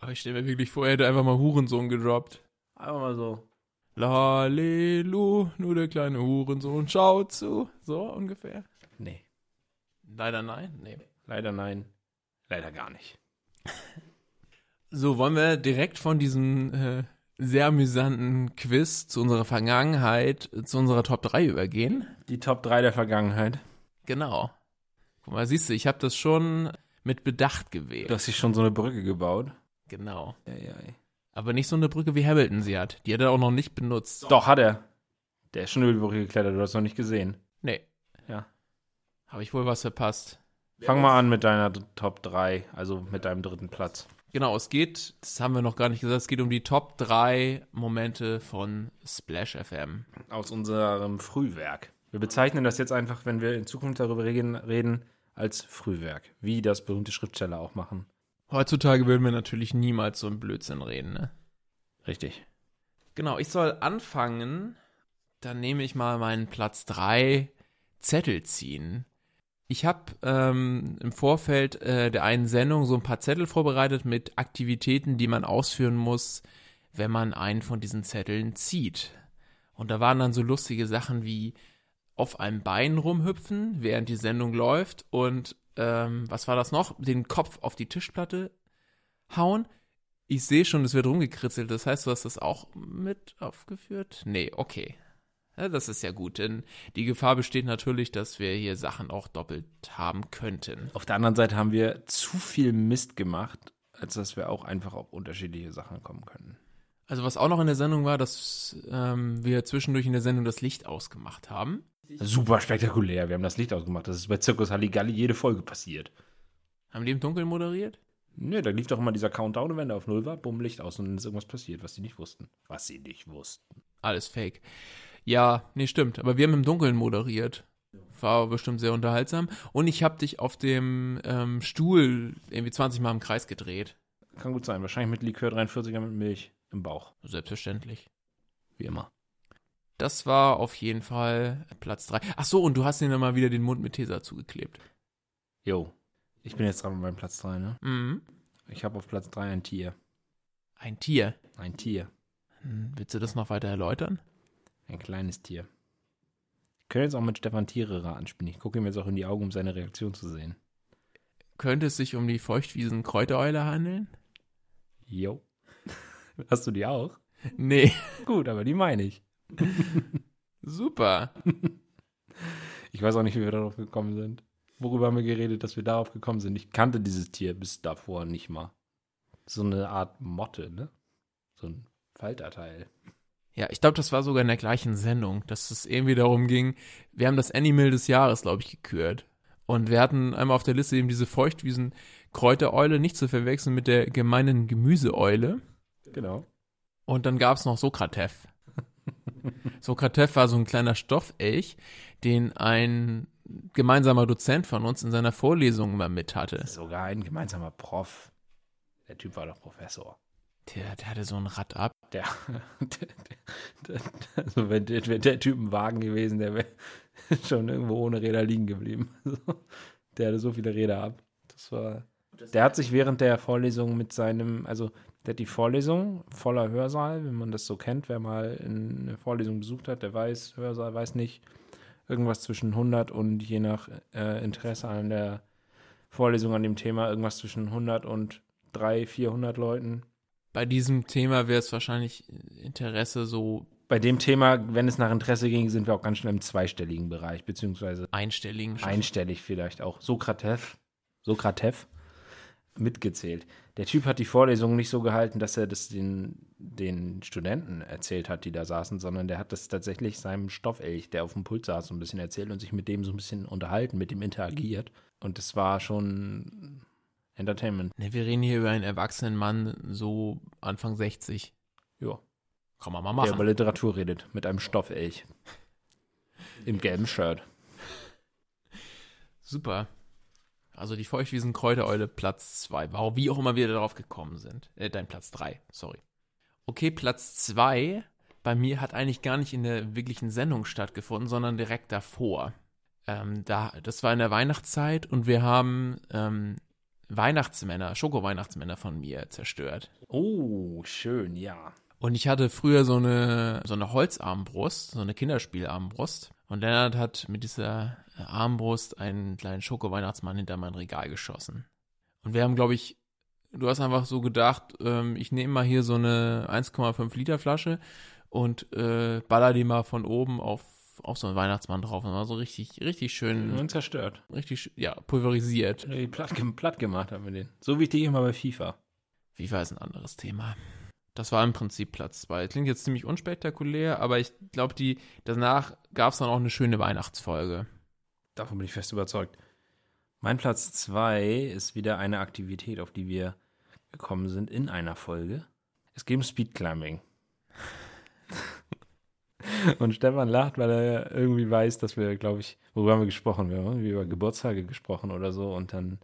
Aber ich stelle mir wirklich vor, er hätte einfach mal Hurensohn gedroppt. Einfach mal so. Lalelu, nur der kleine Hurensohn schaut zu. So ungefähr. Nee, Leider nein. Nee. leider nein. Leider gar nicht. So, wollen wir direkt von diesem äh, sehr amüsanten Quiz zu unserer Vergangenheit, zu unserer Top 3 übergehen? Die Top 3 der Vergangenheit. Genau. Guck mal, siehst du, ich habe das schon mit Bedacht gewählt. Du hast sich schon so eine Brücke gebaut. genau. Ja, ja, ja. Aber nicht so eine Brücke wie Hamilton sie hat. Die hat er auch noch nicht benutzt. Doch, hat er. Der ist schon über die Brücke geklettert, du hast noch nicht gesehen. Nee. Ja. Habe ich wohl was verpasst. Fang mal an mit deiner Top 3, also mit deinem dritten Platz. Genau, es geht, das haben wir noch gar nicht gesagt, es geht um die Top 3 Momente von Splash FM. Aus unserem Frühwerk. Wir bezeichnen das jetzt einfach, wenn wir in Zukunft darüber reden, als Frühwerk. Wie das berühmte Schriftsteller auch machen. Heutzutage würden wir natürlich niemals so einen Blödsinn reden, ne? Richtig. Genau, ich soll anfangen. Dann nehme ich mal meinen Platz 3 Zettel ziehen. Ich habe ähm, im Vorfeld äh, der einen Sendung so ein paar Zettel vorbereitet mit Aktivitäten, die man ausführen muss, wenn man einen von diesen Zetteln zieht. Und da waren dann so lustige Sachen wie auf einem Bein rumhüpfen, während die Sendung läuft und ähm, was war das noch? Den Kopf auf die Tischplatte hauen. Ich sehe schon, es wird rumgekritzelt. Das heißt, du hast das auch mit aufgeführt? Nee, okay. Ja, das ist ja gut, denn die Gefahr besteht natürlich, dass wir hier Sachen auch doppelt haben könnten. Auf der anderen Seite haben wir zu viel Mist gemacht, als dass wir auch einfach auf unterschiedliche Sachen kommen können. Also was auch noch in der Sendung war, dass ähm, wir zwischendurch in der Sendung das Licht ausgemacht haben. Super spektakulär. Wir haben das Licht ausgemacht. Das ist bei Zirkus Halligalli jede Folge passiert. Haben die im Dunkeln moderiert? Nö, da lief doch immer dieser Countdown und wenn der auf Null war, bumm, Licht aus und dann ist irgendwas passiert, was sie nicht wussten. Was sie nicht wussten. Alles fake. Ja, nee, stimmt. Aber wir haben im Dunkeln moderiert. War bestimmt sehr unterhaltsam. Und ich habe dich auf dem ähm, Stuhl irgendwie 20 Mal im Kreis gedreht. Kann gut sein. Wahrscheinlich mit Likör 43er mit Milch im Bauch. Selbstverständlich. Wie immer. Das war auf jeden Fall Platz 3. Ach so, und du hast ihm dann mal wieder den Mund mit Tesa zugeklebt. Jo. Ich bin jetzt dran mit meinem Platz 3, ne? Mhm. Ich habe auf Platz 3 ein Tier. Ein Tier. Ein Tier. Hm, willst du das noch weiter erläutern? Ein kleines Tier. Ich könnte jetzt auch mit Stefan Tiererer anspielen. Ich gucke ihm jetzt auch in die Augen, um seine Reaktion zu sehen. Könnte es sich um die feuchtwiesen Kräutereule handeln? Jo. Hast du die auch? Nee. Gut, aber die meine ich. Super. Ich weiß auch nicht, wie wir darauf gekommen sind. Worüber haben wir geredet, dass wir darauf gekommen sind? Ich kannte dieses Tier bis davor nicht mal. So eine Art Motte, ne? So ein Falterteil. Ja, ich glaube, das war sogar in der gleichen Sendung, dass es irgendwie darum ging, wir haben das Animal des Jahres, glaube ich, gekürt. Und wir hatten einmal auf der Liste eben diese Feuchtwiesen Kräutereule, nicht zu verwechseln mit der gemeinen Gemüseeule. Genau. Und dann gab es noch Sokratev. Sokratev war so ein kleiner Stoffelch, den ein gemeinsamer Dozent von uns in seiner Vorlesung immer mit hatte. Sogar ein gemeinsamer Prof. Der Typ war doch Professor. Der, der hatte so ein Rad ab. Der, der, der, also wenn der, wenn der Typ ein Wagen gewesen, der wäre schon irgendwo ohne Räder liegen geblieben. Also, der hatte so viele Räder ab. Das war. Der hat sich während der Vorlesung mit seinem, also der hat die Vorlesung voller Hörsaal, wenn man das so kennt, wer mal eine Vorlesung besucht hat, der weiß, Hörsaal weiß nicht, irgendwas zwischen 100 und je nach äh, Interesse an der Vorlesung an dem Thema irgendwas zwischen 100 und 300, 400 Leuten. Bei diesem Thema wäre es wahrscheinlich Interesse so Bei dem Thema, wenn es nach Interesse ging, sind wir auch ganz schnell im zweistelligen Bereich, beziehungsweise einstelligen. schon. einstellig vielleicht auch. Sokratev, Sokratev mitgezählt. Der Typ hat die Vorlesung nicht so gehalten, dass er das den, den Studenten erzählt hat, die da saßen, sondern der hat das tatsächlich seinem Stoffelch, der auf dem Pult saß, so ein bisschen erzählt und sich mit dem so ein bisschen unterhalten, mit dem interagiert. Und das war schon Entertainment. Ne, wir reden hier über einen erwachsenen Mann, so Anfang 60. Ja. Kann man mal Der über machen. Literatur redet, mit einem Stoffelch. Im gelben Shirt. Super. Also die Feuchtwiesen Kräutereule Platz 2. Warum, wie auch immer wir darauf gekommen sind. Äh, dein Platz 3, sorry. Okay, Platz 2 bei mir hat eigentlich gar nicht in der wirklichen Sendung stattgefunden, sondern direkt davor. Ähm, da, das war in der Weihnachtszeit und wir haben ähm, Weihnachtsmänner, Schoko-Weihnachtsmänner von mir zerstört. Oh, schön, ja. Und ich hatte früher so eine, so eine Holzarmbrust, so eine Kinderspielarmbrust. Und Lennart hat mit dieser Armbrust einen kleinen Schoko-Weihnachtsmann hinter mein Regal geschossen. Und wir haben, glaube ich, du hast einfach so gedacht, ähm, ich nehme mal hier so eine 1,5 Liter Flasche und äh, baller die mal von oben auf, auf so einen Weihnachtsmann drauf. Und war so richtig, richtig schön, Und zerstört. richtig, ja, pulverisiert. Platt, platt gemacht haben wir den. So wie ich die immer bei FIFA. FIFA ist ein anderes Thema. Das war im Prinzip Platz 2. Klingt jetzt ziemlich unspektakulär, aber ich glaube, die danach gab es dann auch eine schöne Weihnachtsfolge. Davon bin ich fest überzeugt. Mein Platz 2 ist wieder eine Aktivität, auf die wir gekommen sind in einer Folge. Es geht um Speedclimbing. Und Stefan lacht, weil er irgendwie weiß, dass wir, glaube ich, worüber haben wir gesprochen? Wir haben über Geburtstage gesprochen oder so. Und dann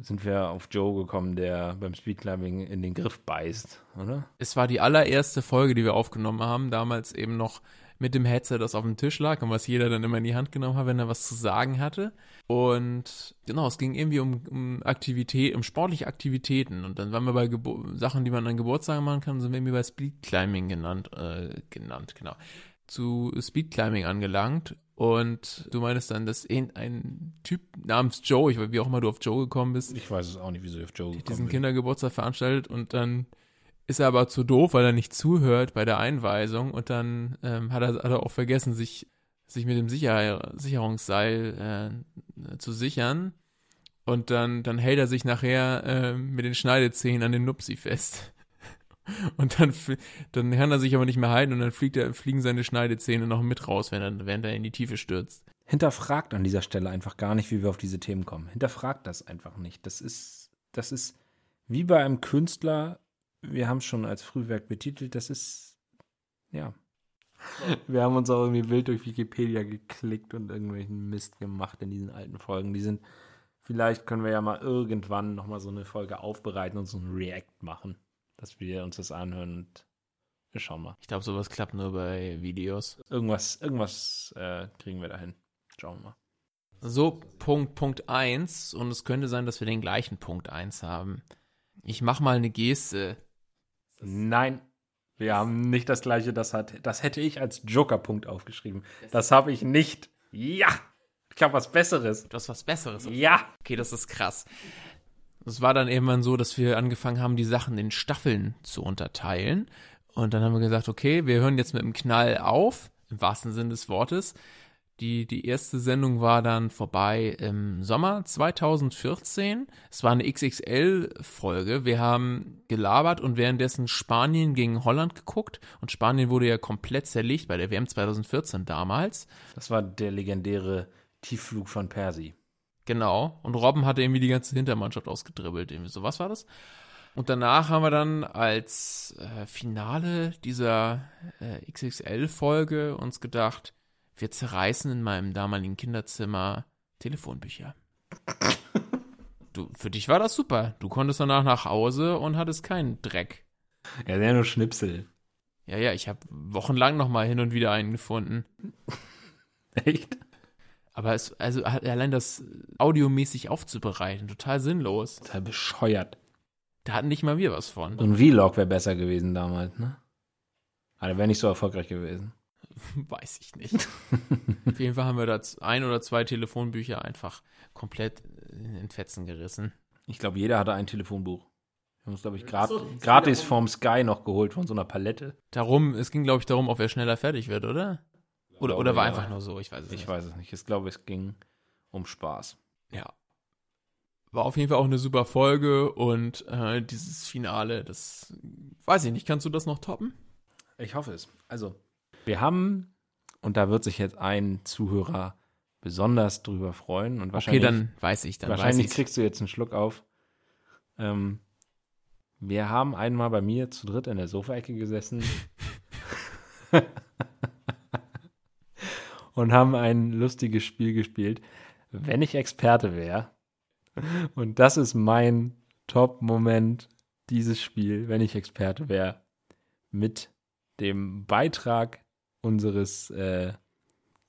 sind wir auf Joe gekommen, der beim Speedclimbing in den Griff beißt, oder? Es war die allererste Folge, die wir aufgenommen haben, damals eben noch mit dem Headset, das auf dem Tisch lag und was jeder dann immer in die Hand genommen hat, wenn er was zu sagen hatte. Und genau, es ging irgendwie um, um Aktivität, um sportliche Aktivitäten. Und dann waren wir bei Gebo Sachen, die man an Geburtstagen machen kann, sind wir irgendwie bei Speedclimbing genannt, äh, genannt, genau. Zu Speedclimbing angelangt. Und du meinst dann, dass ein Typ namens Joe, ich weiß, wie auch immer du auf Joe gekommen bist, Ich weiß es auch nicht, wieso ich auf Joe gekommen diesen bin. Kindergeburtstag veranstaltet und dann ist er aber zu doof, weil er nicht zuhört bei der Einweisung und dann ähm, hat, er, hat er auch vergessen, sich, sich mit dem Sicher Sicherungsseil äh, zu sichern. Und dann, dann hält er sich nachher äh, mit den Schneidezähnen an den Nupsi fest. Und dann, dann kann er sich aber nicht mehr halten und dann fliegt er, fliegen seine Schneidezähne noch mit raus, wenn er, während er in die Tiefe stürzt. Hinterfragt an dieser Stelle einfach gar nicht, wie wir auf diese Themen kommen. Hinterfragt das einfach nicht. Das ist, das ist wie bei einem Künstler, wir haben es schon als Frühwerk betitelt, das ist, ja. Wir haben uns auch irgendwie wild durch Wikipedia geklickt und irgendwelchen Mist gemacht in diesen alten Folgen. Die sind, vielleicht können wir ja mal irgendwann nochmal so eine Folge aufbereiten und so ein React machen dass wir uns das anhören und wir schauen mal. Ich glaube, sowas klappt nur bei Videos. Irgendwas, irgendwas äh, kriegen wir dahin. Schauen wir mal. So, Punkt, Punkt 1. Und es könnte sein, dass wir den gleichen Punkt 1 haben. Ich mach mal eine Geste. Nein, wir haben nicht das gleiche. Das, hat, das hätte ich als Joker-Punkt aufgeschrieben. Das habe ich nicht. Ja! Ich habe was Besseres. Du hast was Besseres. Ja! Okay, das ist krass. Es war dann irgendwann so, dass wir angefangen haben, die Sachen in Staffeln zu unterteilen. Und dann haben wir gesagt, okay, wir hören jetzt mit dem Knall auf, im wahrsten Sinne des Wortes. Die, die erste Sendung war dann vorbei im Sommer 2014. Es war eine XXL-Folge. Wir haben gelabert und währenddessen Spanien gegen Holland geguckt. Und Spanien wurde ja komplett zerlegt bei der WM 2014 damals. Das war der legendäre Tiefflug von Persi. Genau. Und Robben hatte irgendwie die ganze Hintermannschaft ausgedribbelt. Irgendwie so, was war das? Und danach haben wir dann als äh, Finale dieser äh, XXL-Folge uns gedacht, wir zerreißen in meinem damaligen Kinderzimmer Telefonbücher. du, für dich war das super. Du konntest danach nach Hause und hattest keinen Dreck. Ja, sehr nur Schnipsel. Ja, ja, ich habe wochenlang noch mal hin und wieder einen gefunden. Echt? Aber es, also allein das audiomäßig aufzubereiten, total sinnlos. Total bescheuert. Da hatten nicht mal wir was von. So ein Vlog wäre besser gewesen damals, ne? Aber wäre nicht so erfolgreich gewesen. Weiß ich nicht. Auf jeden Fall haben wir da ein oder zwei Telefonbücher einfach komplett in Fetzen gerissen. Ich glaube, jeder hatte ein Telefonbuch. Wir haben uns, glaube ich, grad, so, gratis vom Sky noch geholt von so einer Palette. Darum, es ging, glaube ich, darum, ob er schneller fertig wird, oder? Oder, oder war ja. einfach nur so, ich weiß es ich nicht. Ich weiß es nicht. Ich glaube, es ging um Spaß. Ja. War auf jeden Fall auch eine super Folge und äh, dieses Finale, das weiß ich nicht. Kannst du das noch toppen? Ich hoffe es. Also, wir haben, und da wird sich jetzt ein Zuhörer besonders drüber freuen. Und wahrscheinlich, okay, dann weiß ich. Dann wahrscheinlich kriegst du jetzt einen Schluck auf. Ähm, wir haben einmal bei mir zu dritt in der Sofaecke gesessen. und haben ein lustiges Spiel gespielt. Wenn ich Experte wäre, und das ist mein Top-Moment, dieses Spiel, wenn ich Experte wäre, mit dem Beitrag unseres äh,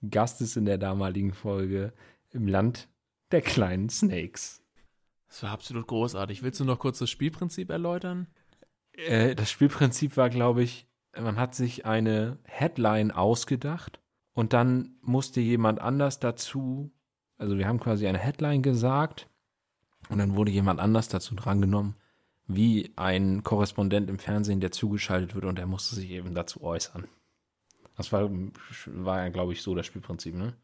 Gastes in der damaligen Folge im Land der kleinen Snakes. Das war absolut großartig. Willst du noch kurz das Spielprinzip erläutern? Äh, das Spielprinzip war, glaube ich, man hat sich eine Headline ausgedacht und dann musste jemand anders dazu, also wir haben quasi eine Headline gesagt und dann wurde jemand anders dazu drangenommen, wie ein Korrespondent im Fernsehen, der zugeschaltet wird und der musste sich eben dazu äußern. Das war, war ja, glaube ich, so das Spielprinzip, ne?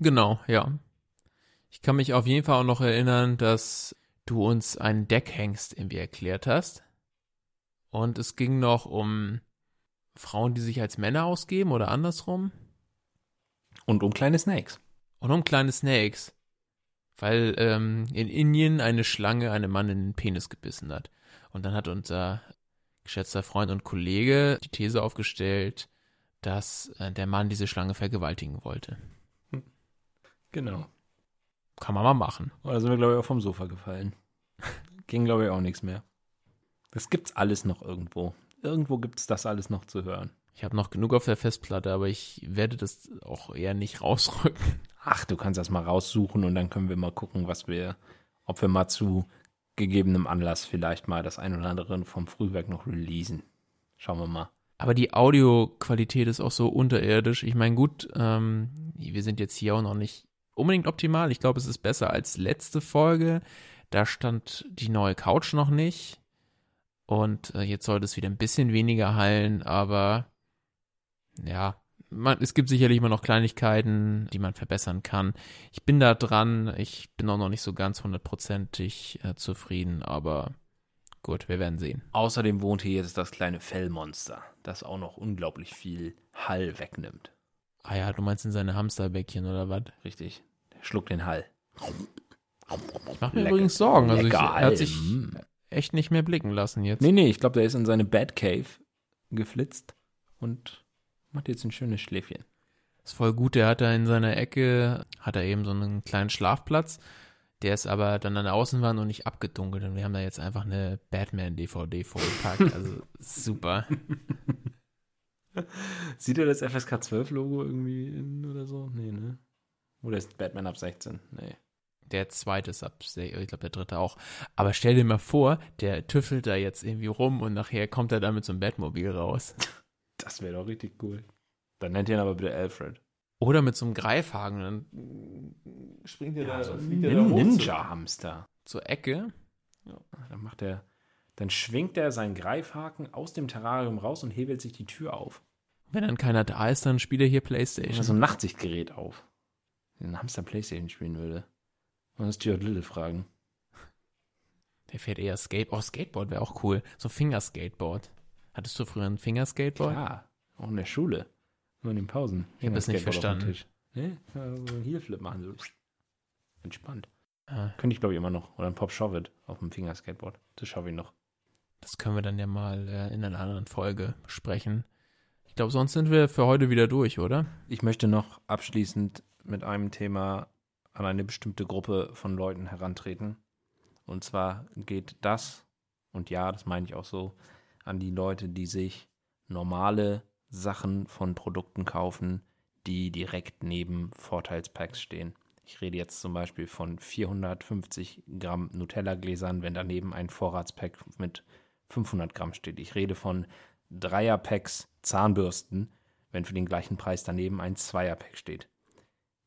Genau, ja. Ich kann mich auf jeden Fall auch noch erinnern, dass du uns einen Deckhengst irgendwie erklärt hast. Und es ging noch um Frauen, die sich als Männer ausgeben oder andersrum. Und um kleine Snakes. Und um kleine Snakes. Weil ähm, in Indien eine Schlange einem Mann in den Penis gebissen hat. Und dann hat unser geschätzter Freund und Kollege die These aufgestellt, dass äh, der Mann diese Schlange vergewaltigen wollte. Genau. Kann man mal machen. Oder sind wir, glaube ich, auch vom Sofa gefallen. Ging, glaube ich, auch nichts mehr. Das gibt's alles noch irgendwo. Irgendwo gibt's das alles noch zu hören. Ich habe noch genug auf der Festplatte, aber ich werde das auch eher nicht rausrücken. Ach, du kannst das mal raussuchen und dann können wir mal gucken, was wir, ob wir mal zu gegebenem Anlass vielleicht mal das ein oder andere vom Frühwerk noch releasen. Schauen wir mal. Aber die Audioqualität ist auch so unterirdisch. Ich meine, gut, ähm, wir sind jetzt hier auch noch nicht unbedingt optimal. Ich glaube, es ist besser als letzte Folge. Da stand die neue Couch noch nicht. Und äh, jetzt sollte es wieder ein bisschen weniger hallen, aber ja, man, es gibt sicherlich immer noch Kleinigkeiten, die man verbessern kann. Ich bin da dran. Ich bin auch noch nicht so ganz hundertprozentig äh, zufrieden, aber gut, wir werden sehen. Außerdem wohnt hier jetzt das kleine Fellmonster, das auch noch unglaublich viel Hall wegnimmt. Ah ja, du meinst in seine Hamsterbäckchen oder was? Richtig. Der schluckt den Hall. Ich mache mir Lecker- übrigens Sorgen. Also ich, er hat sich Alm. echt nicht mehr blicken lassen jetzt. Nee, nee, ich glaube, der ist in seine Batcave geflitzt und macht jetzt ein schönes Schläfchen. Ist voll gut, der hat da in seiner Ecke, hat er eben so einen kleinen Schlafplatz. Der ist aber dann an der Außenwand und nicht abgedunkelt. Und wir haben da jetzt einfach eine Batman-DVD vorgepackt. Also super. Sieht er das FSK 12-Logo irgendwie in oder so? Nee, ne? Oder ist Batman ab 16? Nee. Der zweite ist ab, se- ich glaube der dritte auch. Aber stell dir mal vor, der tüffelt da jetzt irgendwie rum und nachher kommt er da mit so einem Batmobil raus. Das wäre doch richtig cool. Dann nennt ihr ihn aber bitte Alfred. Oder mit so einem Greifhaken. Dann springt er da, so fliegt er da hoch Ninja-Hamster. zur, Ecke. Dann macht er, dann schwingt er seinen Greifhaken aus dem Terrarium raus und hebelt sich die Tür auf. Wenn dann keiner da ist, dann spielt er hier Oder Playstation. so ein Nachtsichtgerät auf. Wenn ein Hamster Playstation spielen würde. Und das Stuart Little fragen. Der fährt eher Skate. Oh, Skateboard wäre auch cool. So Fingerskateboard. Hattest du früher ein Fingerskateboard? Klar, auch in der Schule. Nur in den Pausen. Ich hab das nicht verstanden. Tisch. Nee, ja, so einen Heelflip machen. So. Entspannt. Ah, Könnte ich, glaube ich, immer noch. Oder ein Pop Shove It auf dem Fingerskateboard. Das schaffe ich noch. das können wir dann ja mal äh, in einer anderen Folge besprechen. Ich glaube, sonst sind wir für heute wieder durch, oder? Ich möchte noch abschließend mit einem Thema an eine bestimmte Gruppe von Leuten herantreten. Und zwar geht das, und ja, das meine ich auch so, an die Leute, die sich normale Sachen von Produkten kaufen, die direkt neben Vorteilspacks stehen. Ich rede jetzt zum Beispiel von 450 Gramm Nutella-Gläsern, wenn daneben ein Vorratspack mit 500 Gramm steht. Ich rede von Dreierpacks Zahnbürsten, wenn für den gleichen Preis daneben ein Zweierpack steht.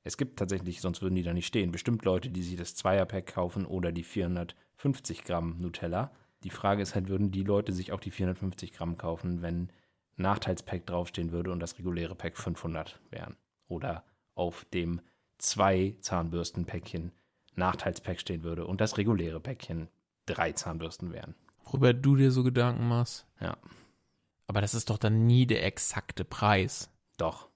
Es gibt tatsächlich, sonst würden die da nicht stehen, bestimmt Leute, die sich das Zweierpack kaufen oder die 450 Gramm Nutella. Die Frage ist halt, würden die Leute sich auch die 450 Gramm kaufen, wenn Nachteilspack draufstehen würde und das reguläre Pack 500 wären? Oder auf dem zwei Zahnbürstenpäckchen Nachteilspack stehen würde und das reguläre Päckchen drei Zahnbürsten wären. Worüber du dir so Gedanken machst. Ja. Aber das ist doch dann nie der exakte Preis. Doch.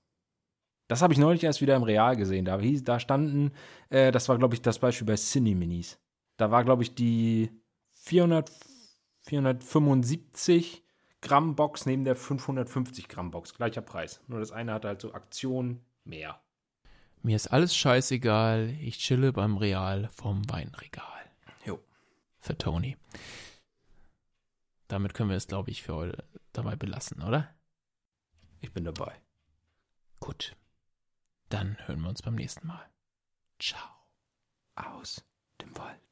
Das habe ich neulich erst wieder im Real gesehen. Da, hieß, da standen, äh, das war, glaube ich, das Beispiel bei Cine Minis. Da war, glaube ich, die 400, 475 Gramm Box neben der 550 Gramm Box. Gleicher Preis. Nur das eine hatte halt so Aktion mehr. Mir ist alles scheißegal. Ich chille beim Real vom Weinregal. Jo. Für Tony. Damit können wir es, glaube ich, für heute dabei belassen, oder? Ich bin dabei. Gut. Dann hören wir uns beim nächsten Mal. Ciao. Aus dem Wald.